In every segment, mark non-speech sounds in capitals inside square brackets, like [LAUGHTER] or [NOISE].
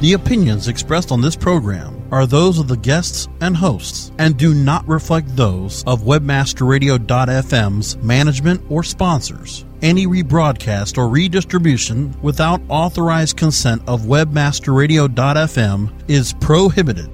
The opinions expressed on this program are those of the guests and hosts and do not reflect those of webmasterradio.fm's management or sponsors. Any rebroadcast or redistribution without authorized consent of webmasterradio.fm is prohibited.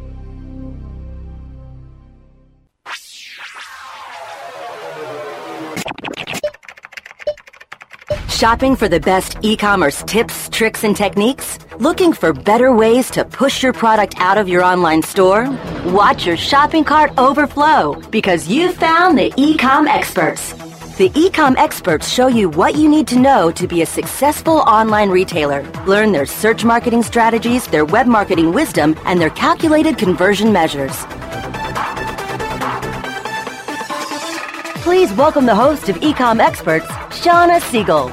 Shopping for the best e commerce tips, tricks, and techniques? Looking for better ways to push your product out of your online store? Watch your shopping cart overflow because you found the Ecom experts. The Ecom experts show you what you need to know to be a successful online retailer. Learn their search marketing strategies, their web marketing wisdom, and their calculated conversion measures. Please welcome the host of Ecom Experts, Shawna Siegel.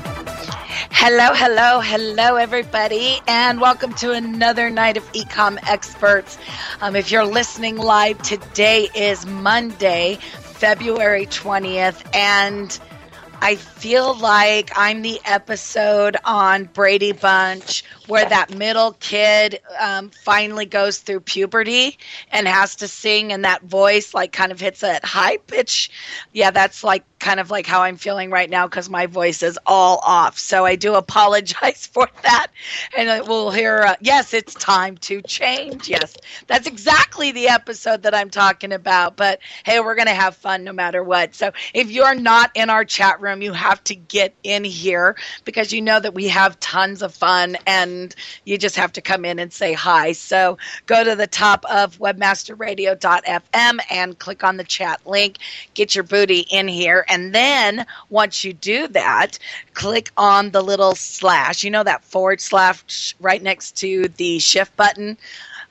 Hello, hello, hello, everybody, and welcome to another night of Ecom Experts. Um, if you're listening live, today is Monday, February 20th, and I feel like I'm the episode on Brady Bunch where that middle kid um, finally goes through puberty and has to sing, and that voice like kind of hits a high pitch. Yeah, that's like kind of like how I'm feeling right now because my voice is all off. So I do [LAUGHS] apologize for that. And we'll hear, uh, yes, it's time to change. Yes, that's exactly the episode that I'm talking about. But hey, we're going to have fun no matter what. So if you're not in our chat room, you have to get in here because you know that we have tons of fun and you just have to come in and say hi. So go to the top of webmasterradio.fm and click on the chat link. Get your booty in here and then once you do that, click on the little slash, you know, that forward slash right next to the shift button.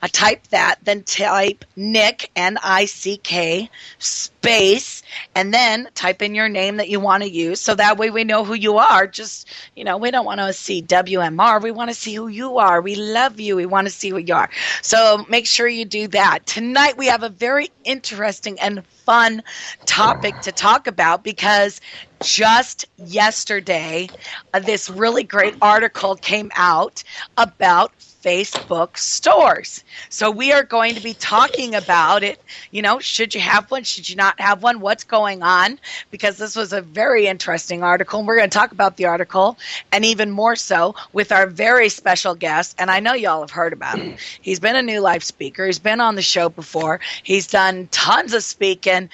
I type that, then type Nick, N I C K, space, and then type in your name that you want to use. So that way we know who you are. Just, you know, we don't want to see WMR. We want to see who you are. We love you. We want to see who you are. So make sure you do that. Tonight we have a very interesting and fun topic to talk about because just yesterday, uh, this really great article came out about Facebook stores. So we are going to be talking about it. You know, should you have one? Should you not have one? What's going on? Because this was a very interesting article. And we're going to talk about the article and even more so with our very special guest. And I know y'all have heard about him. He's been a new life speaker. He's been on the show before. He's done tons of speaking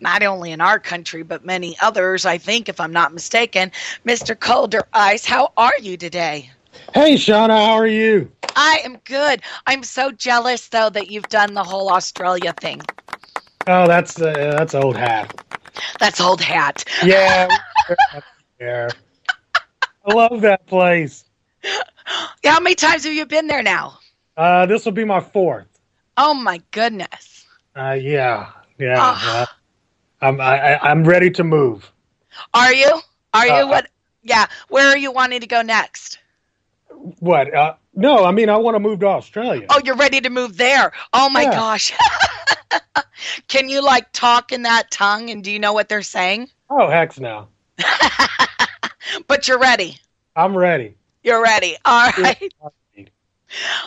not only in our country, but many others, I think, if I'm not mistaken. Mr. Colder Ice, how are you today? Hey, Shawna, how are you? I am good. I'm so jealous, though, that you've done the whole Australia thing. Oh, that's uh, that's old hat. That's old hat. Yeah. [LAUGHS] yeah. I love that place. How many times have you been there now? Uh, this will be my fourth. Oh my goodness. Uh, yeah, yeah. Uh, I'm I, I'm ready to move. Are you? Are you? Uh, what? Yeah. Where are you wanting to go next? What? Uh, no, I mean I want to move to Australia. Oh, you're ready to move there. Oh my yeah. gosh. [LAUGHS] Can you like talk in that tongue and do you know what they're saying? Oh, heck no. [LAUGHS] but you're ready. I'm ready. You're ready. All right.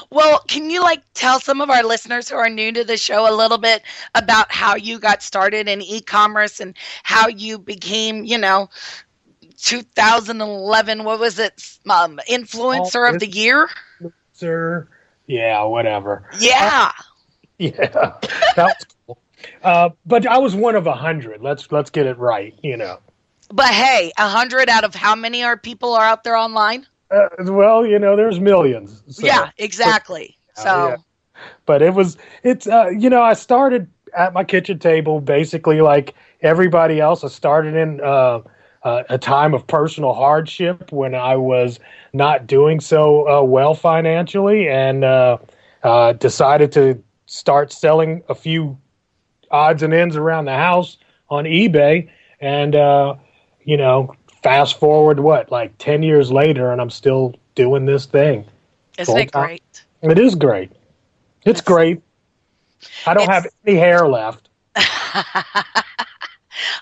Well, can you like tell some of our listeners who are new to the show a little bit about how you got started in e-commerce and how you became, you know, 2011 what was it um, influencer of the year? sir yeah whatever. Yeah. Uh, yeah. That was cool. Uh, but i was one of a hundred. Let's let's get it right you know. But hey a hundred out of how many are people are out there online? Uh, well you know there's millions so. yeah exactly. But, so. Yeah. but it was it's uh, you know i started at my kitchen table basically like everybody else. I started in uh, uh, a time of personal hardship when I was not doing so uh, well financially and uh, uh, decided to start selling a few odds and ends around the house on eBay. And, uh, you know, fast forward what, like 10 years later, and I'm still doing this thing. Isn't it great? It is great. It's yes. great. I don't it's... have any hair left. [LAUGHS]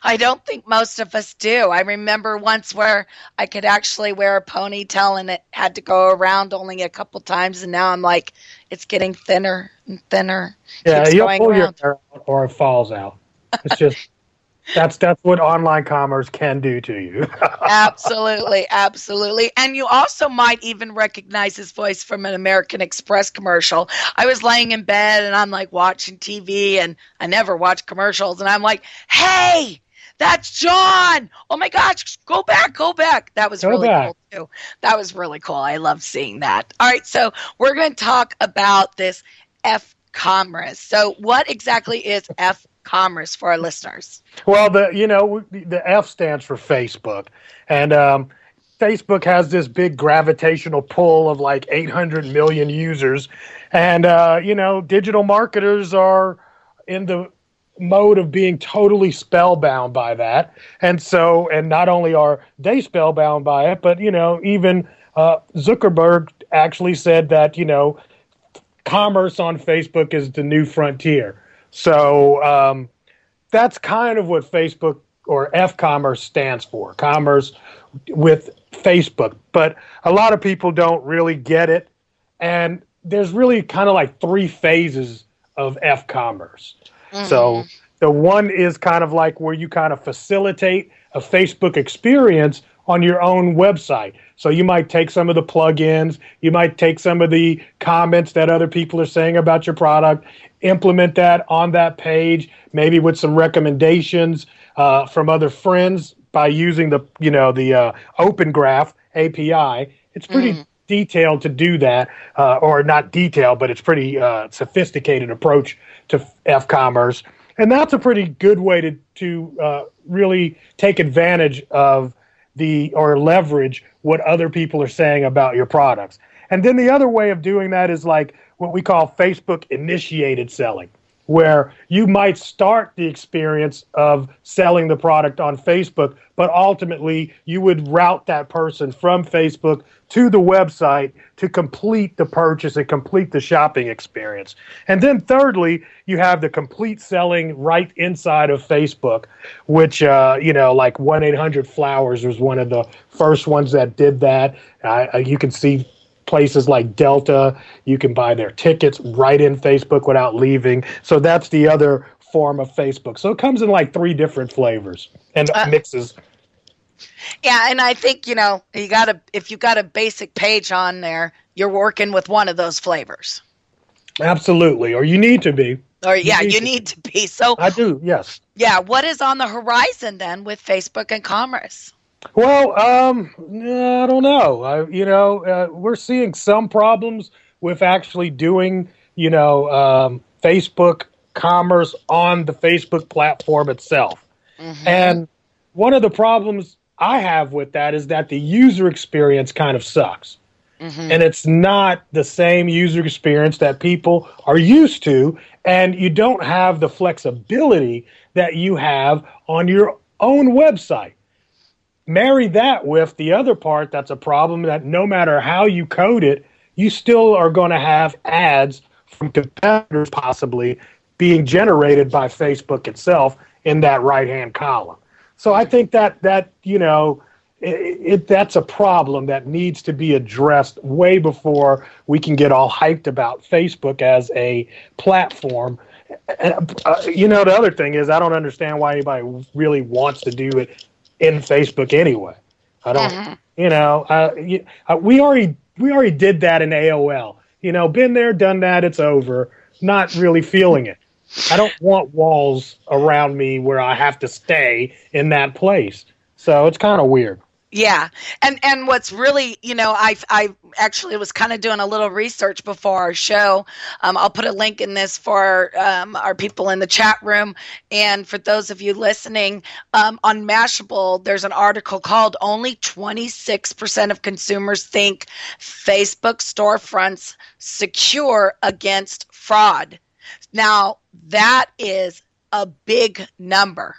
I don't think most of us do. I remember once where I could actually wear a ponytail and it had to go around only a couple times, and now I'm like, it's getting thinner and thinner. Yeah, you'll pull around. your hair out or it falls out. It's just [LAUGHS] that's that's what online commerce can do to you. [LAUGHS] absolutely, absolutely. And you also might even recognize his voice from an American Express commercial. I was laying in bed and I'm like watching TV and I never watch commercials and I'm like, "Hey, that's John. Oh my gosh, go back, go back. That was go really back. cool too. That was really cool. I love seeing that. All right, so we're going to talk about this F commerce. So, what exactly is F commerce for our listeners? Well, the you know the F stands for Facebook, and um, Facebook has this big gravitational pull of like 800 million users, and uh, you know digital marketers are in the mode of being totally spellbound by that, and so and not only are they spellbound by it, but you know even uh, Zuckerberg actually said that you know commerce on Facebook is the new frontier. So um, that's kind of what Facebook or F commerce stands for commerce with Facebook. But a lot of people don't really get it. And there's really kind of like three phases of F commerce. Mm-hmm. So the one is kind of like where you kind of facilitate a Facebook experience on your own website. So you might take some of the plugins, you might take some of the comments that other people are saying about your product, implement that on that page, maybe with some recommendations uh, from other friends by using the you know the uh, Open Graph API. It's pretty mm. detailed to do that, uh, or not detailed, but it's pretty uh, sophisticated approach to F commerce, and that's a pretty good way to to uh, really take advantage of the or leverage what other people are saying about your products. And then the other way of doing that is like what we call Facebook initiated selling, where you might start the experience of selling the product on Facebook, but ultimately you would route that person from Facebook to the website to complete the purchase and complete the shopping experience. And then, thirdly, you have the complete selling right inside of Facebook, which, uh, you know, like 1 800 Flowers was one of the first ones that did that. Uh, you can see places like Delta. You can buy their tickets right in Facebook without leaving. So that's the other form of Facebook. So it comes in like three different flavors and uh, mixes. Yeah, and I think you know you got a if you got a basic page on there, you're working with one of those flavors. Absolutely, or you need to be. Or yeah, you need, you need to be. So I do. Yes. Yeah. What is on the horizon then with Facebook and commerce? Well, um, I don't know. I, you know, uh, we're seeing some problems with actually doing, you know, um, Facebook commerce on the Facebook platform itself. Mm-hmm. And one of the problems I have with that is that the user experience kind of sucks. Mm-hmm. And it's not the same user experience that people are used to. And you don't have the flexibility that you have on your own website marry that with the other part that's a problem that no matter how you code it, you still are going to have ads from competitors possibly being generated by Facebook itself in that right hand column. So I think that that you know it, it, that's a problem that needs to be addressed way before we can get all hyped about Facebook as a platform. Uh, you know, the other thing is I don't understand why anybody really wants to do it in Facebook anyway. I don't, uh-huh. you know, uh, uh, we already we already did that in AOL. You know, been there, done that. It's over. Not really feeling it. I don't want walls around me where I have to stay in that place. So it's kind of weird. Yeah, and and what's really you know I I actually was kind of doing a little research before our show. Um, I'll put a link in this for um, our people in the chat room, and for those of you listening um, on Mashable, there's an article called "Only 26% of consumers think Facebook storefronts secure against fraud." Now that is a big number.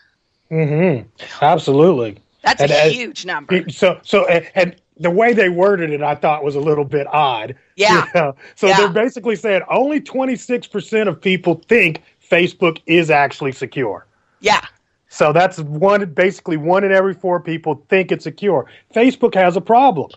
Mm-hmm. Absolutely. That's and, a huge number. So, so, and, and, the way they worded it, I thought was a little bit odd. [LAUGHS] Yeah. You know? So yeah. they're basically saying only 26% of people think Facebook is actually secure. Yeah. So that's one, basically one in every four people think it's secure. Facebook has a problem.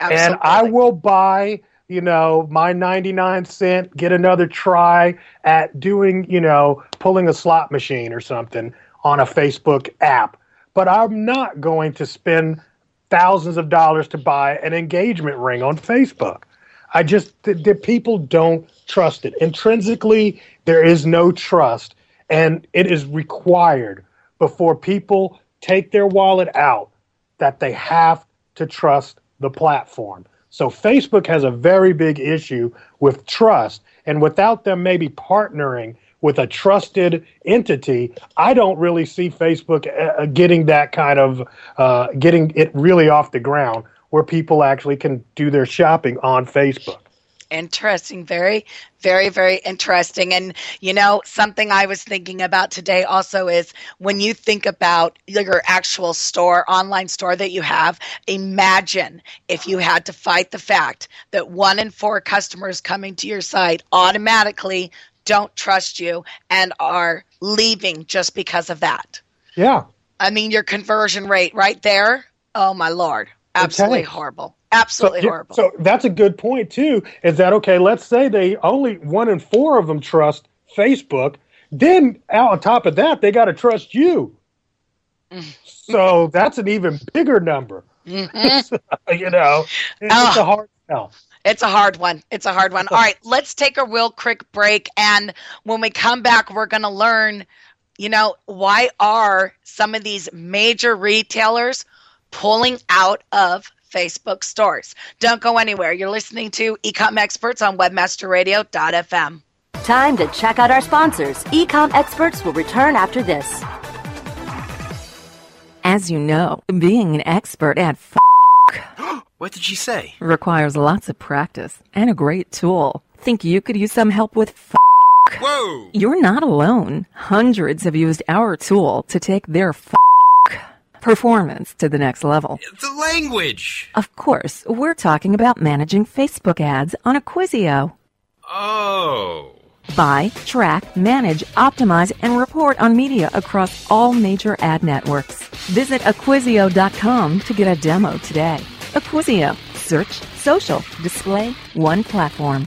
Absolutely. And I will buy, you know, my 99 cent, get another try at doing, you know, pulling a slot machine or something on a Facebook app. But I'm not going to spend thousands of dollars to buy an engagement ring on Facebook. I just, the, the people don't trust it. Intrinsically, there is no trust, and it is required before people take their wallet out that they have to trust the platform. So Facebook has a very big issue with trust. And without them maybe partnering with a trusted entity, I don't really see Facebook uh, getting that kind of uh, getting it really off the ground where people actually can do their shopping on Facebook interesting. Very, very, very interesting. And, you know, something I was thinking about today also is when you think about your actual store, online store that you have, imagine if you had to fight the fact that one in four customers coming to your site automatically don't trust you and are leaving just because of that. Yeah. I mean, your conversion rate right there. Oh, my Lord. Absolutely horrible. Absolutely so, horrible. So that's a good point too. Is that okay? Let's say they only one in four of them trust Facebook. Then out on top of that, they got to trust you. Mm-hmm. so that's an even bigger number. Mm-hmm. [LAUGHS] you know, it's, oh, a hard sell. It's a hard one. It's a hard one. All right, [LAUGHS] let's take a real quick break, and when we come back, we're going to learn. You know, why are some of these major retailers pulling out of Facebook stores. Don't go anywhere. You're listening to Ecom Experts on WebmasterRadio.fm. Time to check out our sponsors. Ecom Experts will return after this. As you know, being an expert at f- [GASPS] [GASPS] [GASPS] What did she say? requires lots of practice and a great tool. Think you could use some help with f- Whoa! You're not alone. Hundreds have used our tool to take their f- performance to the next level. The language! Of course, we're talking about managing Facebook ads on Acquisio. Oh. Buy, track, manage, optimize, and report on media across all major ad networks. Visit Acquisio.com to get a demo today. Acquisio. Search, social, display, one platform.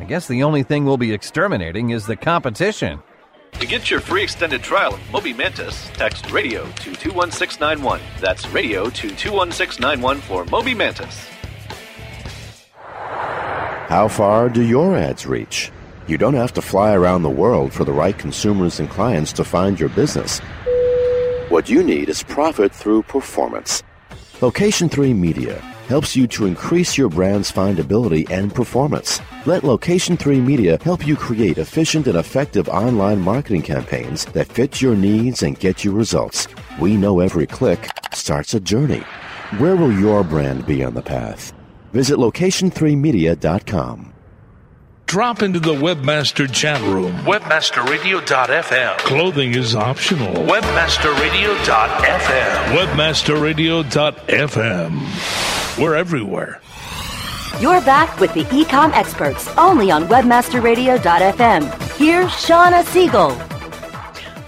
I guess the only thing we'll be exterminating is the competition. To get your free extended trial of Moby Mantis, text radio to 21691. That's radio to 21691 for Moby Mantis. How far do your ads reach? You don't have to fly around the world for the right consumers and clients to find your business. What you need is profit through performance. Location 3 Media helps you to increase your brand's findability and performance. Let Location 3 Media help you create efficient and effective online marketing campaigns that fit your needs and get you results. We know every click starts a journey. Where will your brand be on the path? Visit location3media.com. Drop into the Webmaster chat room. Webmasterradio.fm. Clothing is optional. Webmasterradio.fm. Webmasterradio.fm. We're everywhere. You're back with the Ecom Experts, only on WebmasterRadio.fm. Here's Shawna Siegel.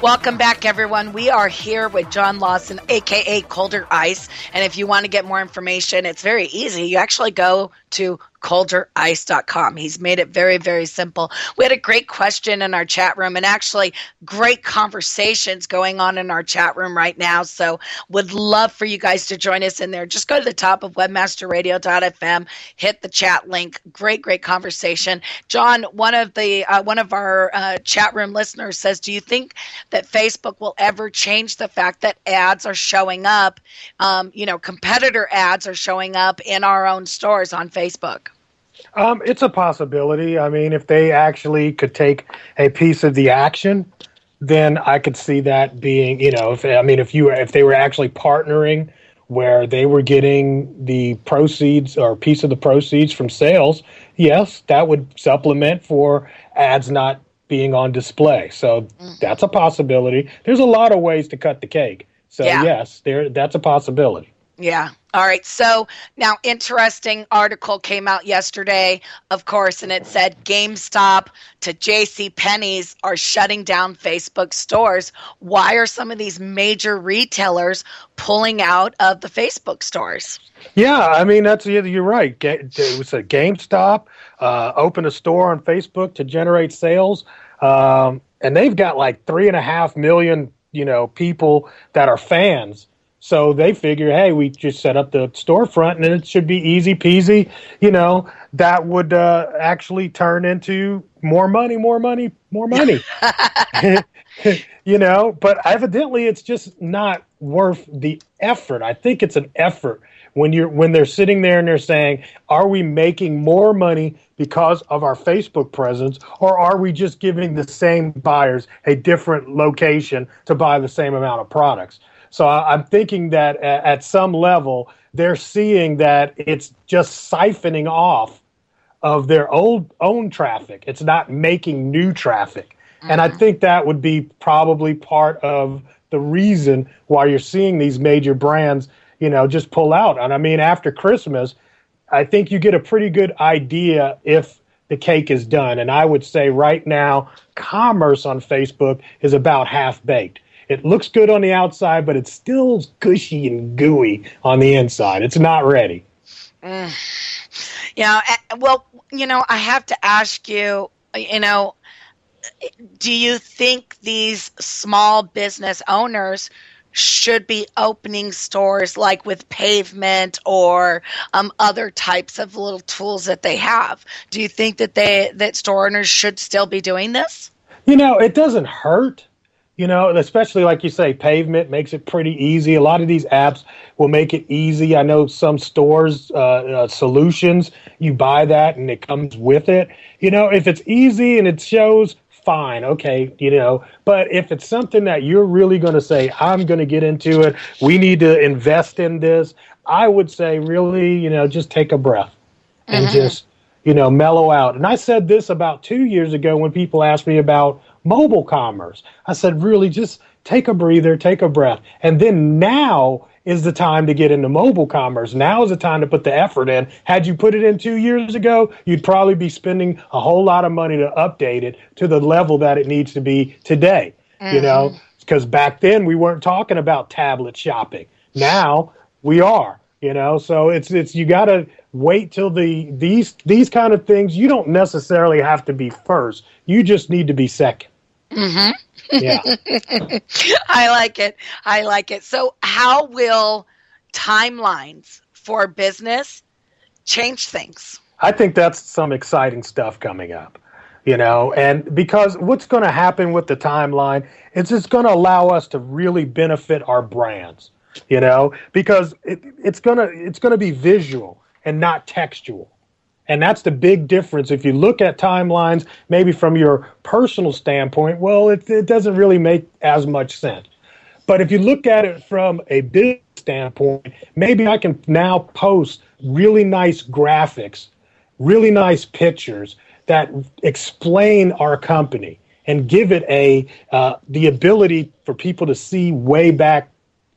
Welcome back, everyone. We are here with John Lawson, aka ColderIce. And if you want to get more information, it's very easy. You actually go to colderice.com. He's made it very, very simple. We had a great question in our chat room and actually great conversations going on in our chat room right now. So would love for you guys to join us in there. Just go to the top of webmasterradio.fm, hit the chat link. Great, great conversation. John, one of the uh, one of our uh, chat room listeners says, "Do you think that Facebook will ever change the fact that ads are showing up? Um, you know, competitor ads are showing up in our own stores on Facebook." Um, it's a possibility. I mean, if they actually could take a piece of the action, then I could see that being, you know, if I mean, if you if they were actually partnering where they were getting the proceeds or piece of the proceeds from sales, yes, that would supplement for ads not being on display. So mm. that's a possibility. There's a lot of ways to cut the cake. So yeah. yes, there that's a possibility. Yeah. All right. So now, interesting article came out yesterday, of course, and it said GameStop to J.C. Penney's are shutting down Facebook stores. Why are some of these major retailers pulling out of the Facebook stores? Yeah, I mean that's you're right. It was a GameStop uh, opened a store on Facebook to generate sales, um, and they've got like three and a half million, you know, people that are fans so they figure, hey, we just set up the storefront and it should be easy peasy. You know, that would uh, actually turn into more money, more money, more money. [LAUGHS] [LAUGHS] you know, but evidently it's just not worth the effort. I think it's an effort when you're when they're sitting there and they're saying, "Are we making more money because of our Facebook presence, or are we just giving the same buyers a different location to buy the same amount of products?" So I'm thinking that at some level, they're seeing that it's just siphoning off of their old own traffic. It's not making new traffic. Mm-hmm. And I mm-hmm. think that would be probably part of the reason why you're seeing these major brands, you know, just pull out. And I mean, after Christmas, I think you get a pretty good idea if the cake is done. And I would say right now, commerce on Facebook is about half baked. It looks good on the outside, but it's still gushy and gooey on the inside. It's not ready. Mm. [SIGHS] Yeah. Well, you know, I have to ask you, you know, do you think these small business owners should be opening stores like with Payvment or um, other types of little tools that they have do you think that they that store owners should still be doing this you know it doesn't hurt you know, especially like you say, Payvment makes it pretty easy. A lot of these apps will make it easy. I know some stores, uh, uh, solutions, you buy that and it comes with it. You know, if it's easy and it shows, fine, okay, you know. But if it's something that you're really going to say, I'm going to get into it, we need to invest in this, I would say, really, you know, just take a breath and mm-hmm. just, you know, mellow out. And I said this about two years ago when people asked me about mobile commerce. I said, really, just take a breather, take a breath. And then now is the time to get into mobile commerce. Now is the time to put the effort in. Had you put it in two years ago, you'd probably be spending a whole lot of money to update it to the level that it needs to be today. Mm-hmm. You know, because back then we weren't talking about tablet shopping. Now we are. You know, so it's it's you got to wait till the these these kind of things. You don't necessarily have to be first. You just need to be second. Mm-hmm. Yeah. [LAUGHS] I like it. I like it. So, how will timelines for business change things? I think that's some exciting stuff coming up. You know, and because what's going to happen with the timeline is it's going to allow us to really benefit our brands. You know, because it, it's gonna it's gonna be visual and not textual. And that's the big difference. If you look at timelines, maybe from your personal standpoint, well, it, it doesn't really make as much sense. But if you look at it from a business standpoint, maybe I can now post really nice graphics, really nice pictures that explain our company and give it a uh, the ability for people to see way back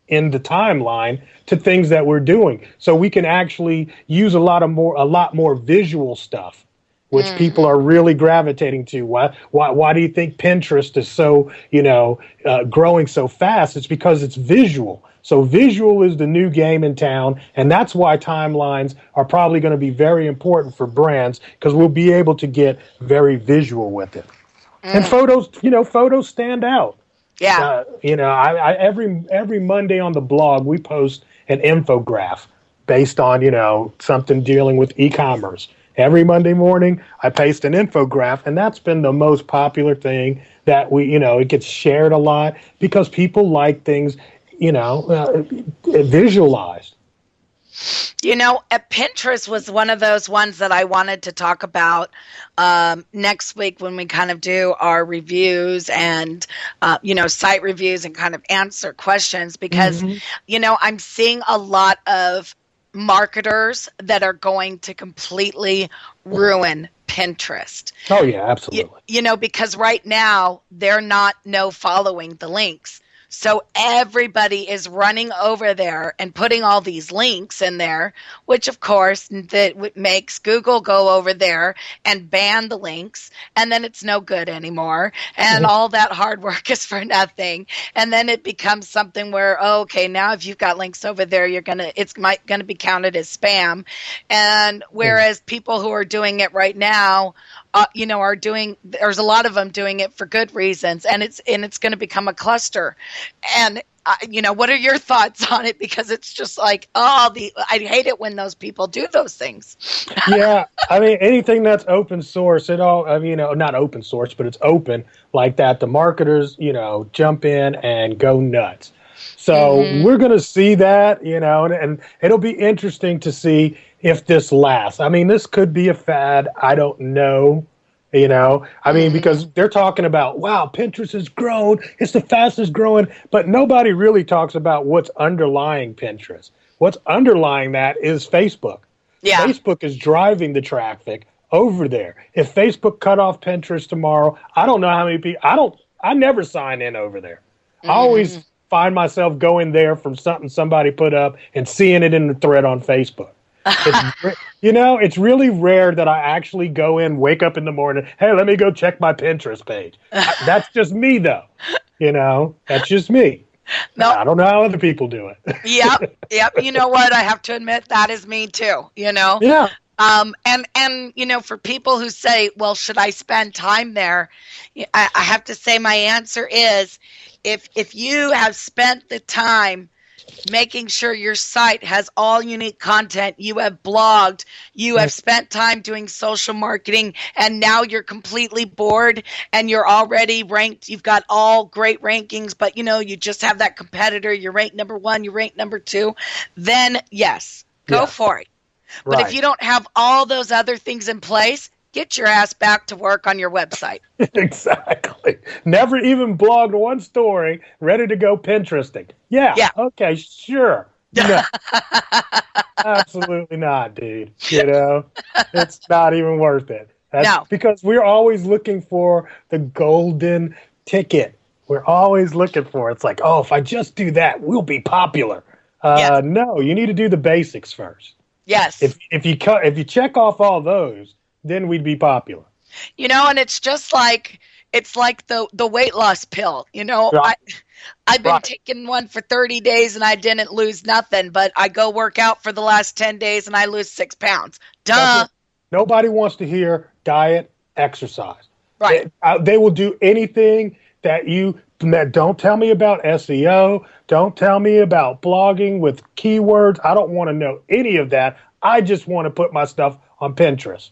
in the timeline to things that we're doing. So we can actually use a lot of more a lot more visual stuff, which mm. people are really gravitating to. Why why why do you think Pinterest is so you know uh, growing so fast? It's because it's visual. So visual is the new game in town, and that's why timelines are probably going to be very important for brands because we'll be able to get very visual with it. Mm. And photos, you know, photos stand out. Yeah. Uh, you know, I, I, every every Monday on the blog we post an infograph based on you know something dealing with e-commerce. Every Monday morning, I paste an infograph, and that's been the most popular thing that we, you know, it gets shared a lot because people like things, you know, uh, visualized. You know, Pinterest was one of those ones that I wanted to talk about um, next week when we kind of do our reviews and, uh, you know, site reviews and kind of answer questions because, Mhm. you know, I'm seeing a lot of marketers that are going to completely ruin Pinterest. Oh yeah, absolutely. You, you know, because right now they're not no following the links. So everybody is running over there and putting all these links in there, which of course that makes Google go over there and ban the links, and then it's no good anymore, and Mhm. all that hard work [LAUGHS] is for nothing, and then it becomes something where oh, okay, now if you've got links over there, you're gonna it's might gonna be counted as spam, and whereas people who are doing it right now uh, you know are doing there's a lot of them doing it for good reasons and it's and it's going to become a cluster and uh, you know what are your thoughts on it because it's just like oh the i hate it when those people do those things [LAUGHS] yeah, I mean anything that's open source, it all I mean, you know, not open source, but it's open like that. The marketers, you know, jump in and go nuts. So Mhm. we're going to see that, you know, and, and it'll be interesting to see if this lasts. I mean, this could be a fad. I don't know. You know, I mean, mm-hmm. because they're talking about, wow, Pinterest has grown. It's the fastest growing, but nobody really talks about what's underlying Pinterest. What's underlying that is Facebook. Yeah. Facebook is driving the traffic over there. If Facebook cut off Pinterest tomorrow, I don't know how many people. I don't. I never sign in over there. I mm-hmm. always find myself going there from something somebody put up and seeing it in the thread on Facebook. [LAUGHS] You know, it's really rare that I actually go in, wake up in the morning. Hey, let me go check my Pinterest page. [LAUGHS] That's just me, though. You know, that's just me. No. I don't know how other people do it. yep [LAUGHS] yep you know what i have to admit that is me too you know Yeah. um and and you know for people who say well should i spend time there i, I have to say my answer is if if you have spent the time making sure your site has all unique content. You have blogged you have spent time doing social marketing and now you're completely bored and you're already ranked. You've got all great rankings but you know you just have that competitor. You're ranked number one you're ranked number two. Then yes go Yeah. for it. But if you don't have all those other things in place get your ass back to work on your website [LAUGHS] exactly. Never even blogged one story, ready to go Pinteresting. Yeah. Yeah. Okay, sure. [LAUGHS] No. Absolutely not, dude. You know, it's not even worth it. That's No. because we're always looking for the golden ticket. We're always looking for. It's like, oh, if I just do that, we'll be popular. Uh, Yes. No, you need to do the basics first. yes If if you cut if you check off all those, then we'd be popular. you know and it's just like it's like the the weight loss pill you know Right. i i've been Right. taking one for 30 days and i didn't lose nothing but i go work out for the last 10 days and i lose six pounds duh Nobody wants to hear diet, exercise. right They, uh, they will do anything that you that don't tell me about SEO. Don't tell me about blogging with keywords. I don't want to know any of that. I just want to put my stuff on Pinterest.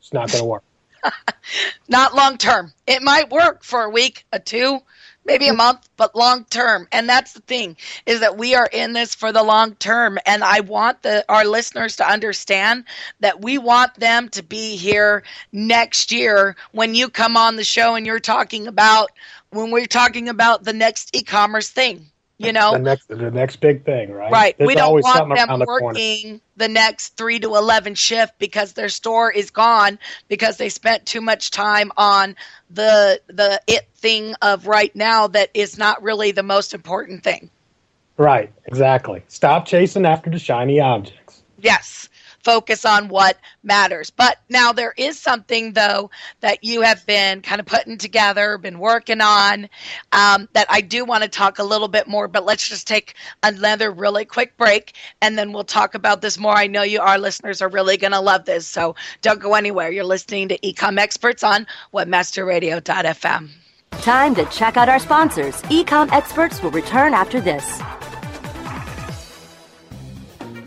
It's not going to work. [LAUGHS] not long term. It might work for a week, a two, maybe a month, but long term. And that's the thing is that we are in this for the long term. And I want the our listeners to understand that we want them to be here next year when you come on the show and you're talking about when we're talking about the next e-commerce thing. [LAUGHS] You know, the next the next big thing, right? Right. There's we don't always want them the corner. working the next three to 11 shift because their store is gone because they spent too much time on the, the it thing of right now that is not really the most important thing. Right. Exactly. Stop chasing after the shiny objects. Yes. Focus on what matters. But now there is something, though, that you have been kind of putting together, been working on, um, that I do want to talk a little bit more. But let's just take another really quick break and then we'll talk about this more. I know you, our listeners, are really going to love this. So don't go anywhere. You're listening to Ecom Experts on WebmasterRadio.fm. Time to check out our sponsors. Ecom experts will return after this.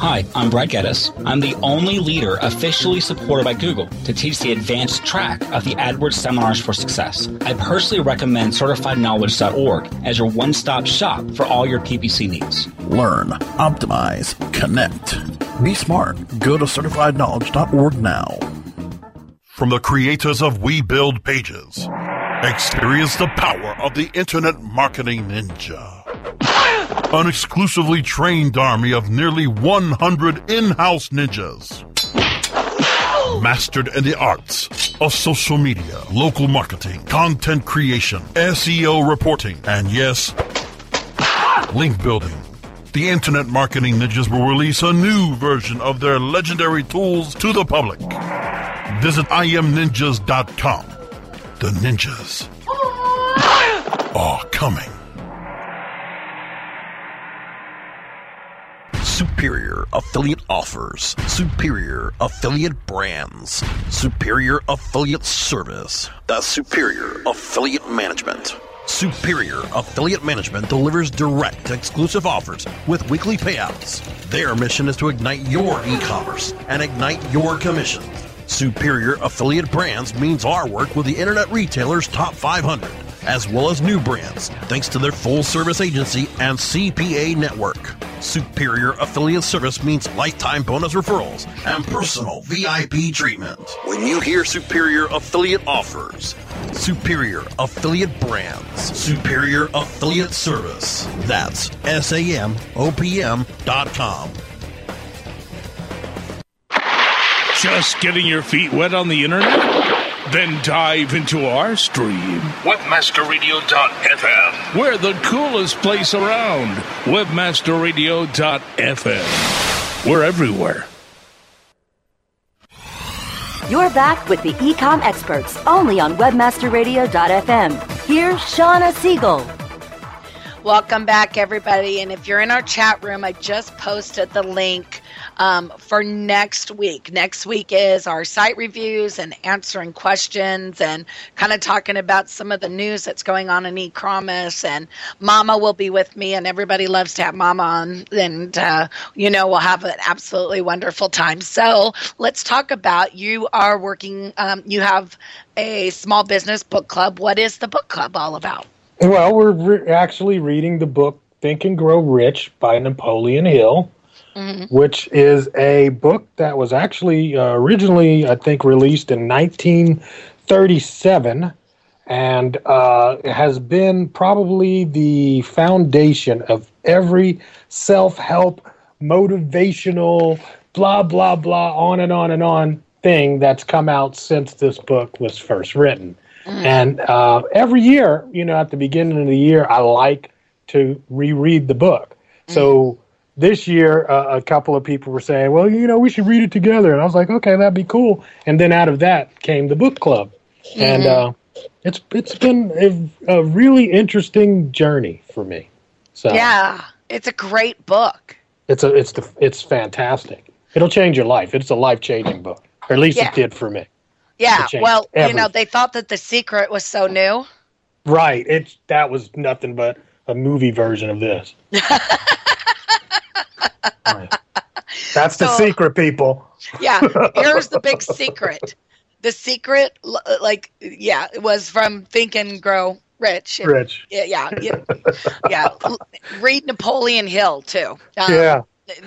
Hi, I'm Brad Geddes. I'm the only leader officially supported by Google to teach the advanced track of the AdWords Seminars for Success. I personally recommend CertifiedKnowledge.org as your one stop shop for all your PPC needs. Learn, optimize, connect. Be smart. Go to certifiedknowledge.org now. From the creators of We Build Pages, experience the power of the Internet Marketing Ninja. An exclusively trained army of nearly 100 in-house ninjas. Mastered in the arts of social media, local marketing, content creation, SEO reporting, and yes, link building. The Internet Marketing Ninjas will release a new version of their legendary tools to the public. Visit imninjas.com. The ninjas are coming. Superior affiliate offers, superior affiliate brands, superior affiliate service. That's superior affiliate management. Superior Affiliate Management delivers direct exclusive offers with weekly payouts. Their mission is to ignite your e commerce and ignite your commissions. Superior Affiliate Brands means our work with the Internet Retailer's Top 500, as well as new brands, thanks to their full service agency and CPA network. Superior Affiliate Service means lifetime bonus referrals and personal VIP treatment. When you hear Superior Affiliate Offers, Superior Affiliate Brands, Superior Affiliate Service, that's S-A-M-O-P-M dot com. Just getting your feet wet on the internet? Then dive into our stream. Webmasterradio.fm. We're the coolest place around. Webmasterradio.fm. We're everywhere. You're back with the Ecom experts only on webmasterradio.fm. Here's Shawna Siegel. Welcome back, everybody. And if you're in our chat room, I just posted the link um, for next week. Next week is our site reviews and answering questions and kind of talking about some of the news that's going on in e-commerce. And Mama will be with me, and everybody loves to have Mama on. And, uh, you know, we'll have an absolutely wonderful time. So let's talk about you are working, um, you have a small business book club. What is the book club all about? Well, we're re- actually reading the book Think and Grow Rich by Napoleon Hill, mm-hmm. which is a book that was actually uh, originally, I think, released in 1937 and uh, has been probably the foundation of every self help, motivational, blah, blah, blah, on and on and on thing that's come out since this book was first written. Mm. And uh, every year, you know, at the beginning of the year, I like to reread the book. Mm. So this year, uh, a couple of people were saying, well, you know, we should read it together. And I was like, okay, that'd be cool. And then out of that came the book club. Mm-hmm. And uh, it's it's been a, a, really interesting journey for me. So Yeah, it's a great book. It's a it's the it's fantastic. It'll change your life. It's a life changing book. Or at least yeah. it did for me. Yeah, well, everything. you know, they thought that The Secret was so new. Right. It that was nothing but a movie version of this. [LAUGHS] right. [LAUGHS] That's the so, secret, people. yeah, [LAUGHS] here's the big secret. The secret, like, yeah, it was from Think and Grow Rich. Rich. Yeah, yeah, yeah. yeah. Read Napoleon Hill too. Um, yeah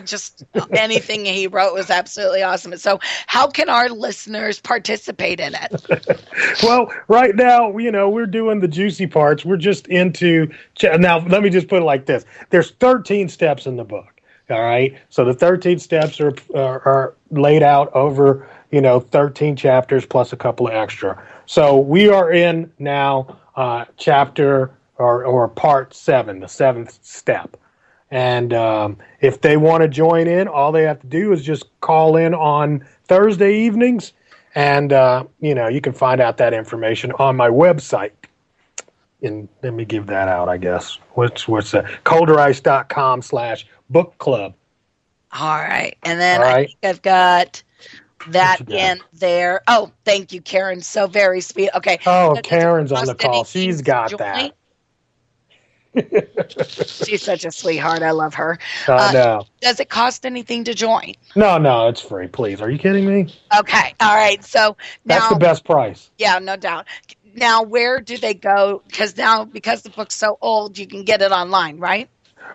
just anything he wrote was absolutely awesome. So, how can our listeners participate in it? [LAUGHS] well, right now, you know, we're doing the juicy parts. We're just into now. Let me just put it like this: there's 13 steps in the book. All right, so the 13 steps are are, are laid out over you know 13 chapters plus a couple of extra. So we are in now uh, chapter or or part seven, the seventh step. And um, if they want to join in, all they have to do is just call in on Thursday evenings And, uh, you know, you can find out that information on my website. And let me give that out, I guess. What's, what's that? Colderice.com slash book club. All right. And then All I right. think I've got that got? in there. Oh, thank you, Karen. So very sweet. Okay. Oh, Karen's on the call. She's got join? that. [LAUGHS] She's such a sweetheart. I love her. I Uh, know. Does it cost anything to join? No, no, it's free. Please. Are you kidding me? Okay. All right. So That's the best price. yeah, no doubt. Now, where do they go? Because now, because the book's so old, you can get it online, right?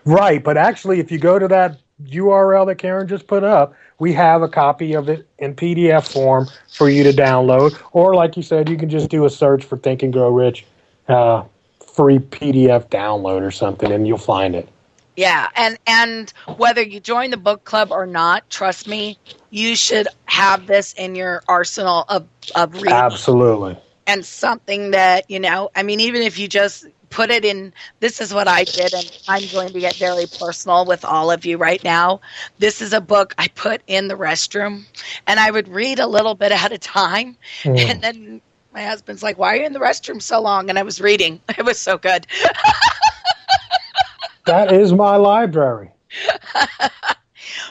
Right, but actually, if you go to that URL that Karen just put up, we have a copy of it in PDF form for you to download. Or, like you said, you can just do a search for Think and Grow Rich, uh, free PDF download or something, and you'll find it. Yeah, and and whether you join the book club or not, trust me, you should have this in your arsenal of of reading Absolutely. and something that you know. I mean, even if you just put it in, this is what I did, and I'm going to get very personal with all of you right now. This is a book I put in the restroom, and I would read a little bit at a time, Mm. and then. My husband's like, "Why are you in the restroom so long?" And I was reading. [LAUGHS] It was so good. That is my library. [LAUGHS]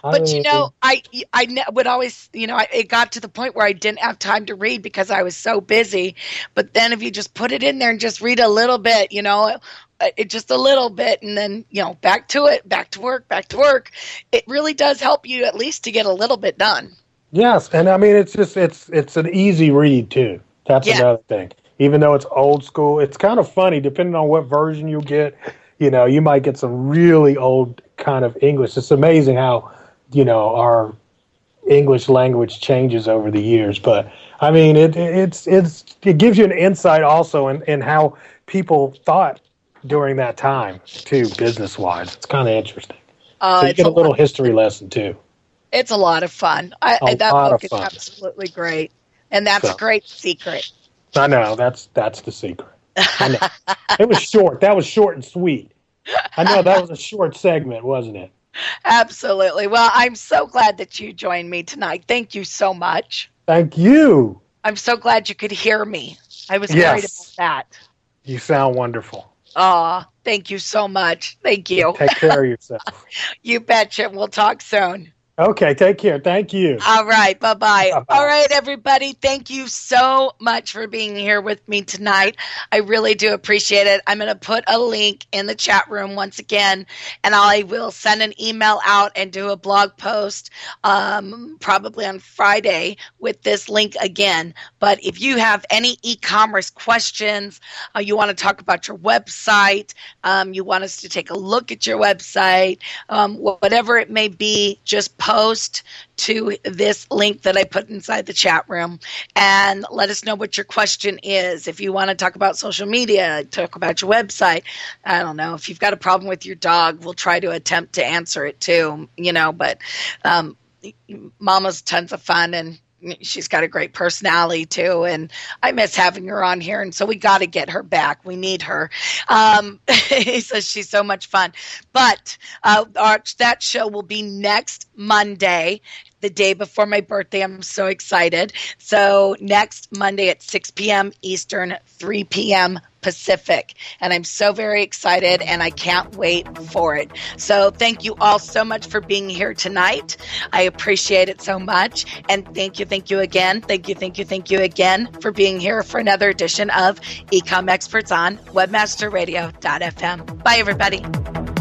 I but you know i i would always you know I, it got to the point where i didn't have time to read because i was so busy but then if you just put it in there and just read a little bit you know uh, it just a little bit and then you know back to it back to work back to work it really does help you at least to get a little bit done Yes, and I mean it's just it's it's an easy read too. That's Yeah. another thing. Even though it's old school, it's kind of funny depending on what version you get. You know, you might get some really old kind of English. It's amazing how you know our English language changes over the years. But I mean, it it's it's it gives you an insight also in, in how people thought during that time too, business wise. It's kind of interesting. uh, so you get a a little history lesson too. it's a lot of fun I, A that lot book of is absolutely great and that's So. a great secret I know that's that's the secret. I know. it was short. That was short and sweet. I know that was a short segment, wasn't it? Absolutely well i'm so glad that you joined me tonight thank you so much Thank you. I'm so glad you could hear me. I was worried about that. You sound wonderful. Aw, thank you so much. Thank you. Take care of [LAUGHS] yourself. You betcha. We'll talk soon. Okay, take care. Thank you. All right. Bye bye. All right, everybody. Thank you so much for being here with me tonight. I really do appreciate it. I'm going to put a link in the chat room once again, and I will send an email out and do a blog post um, probably on Friday with this link again. But if you have any e commerce questions, uh, you want to talk about your website, um, you want us to take a look at your website, um, whatever it may be, just post to this link that I put inside the chat room and let us know what your question is. If you want to talk about social media, talk about your website, I don't know. If you've got a problem with your dog, we'll try to attempt to answer it too, you know, but um, Mama's tons of fun and she's got a great personality too and i miss having her on here and so we got to get her back. We need her. Um [LAUGHS] he says she's so much fun. But uh our, that show will be next monday the day before my birthday. I'm so excited. So next monday at 6 p.m eastern 3 p.m Pacific. And I'm so very excited and I can't wait for it. So thank you all so much for being here tonight. I appreciate it so much. And thank you, thank you again. Thank you, thank you, thank you again for being here for another edition of Ecom Experts on webmasterradio.fm. Bye, everybody.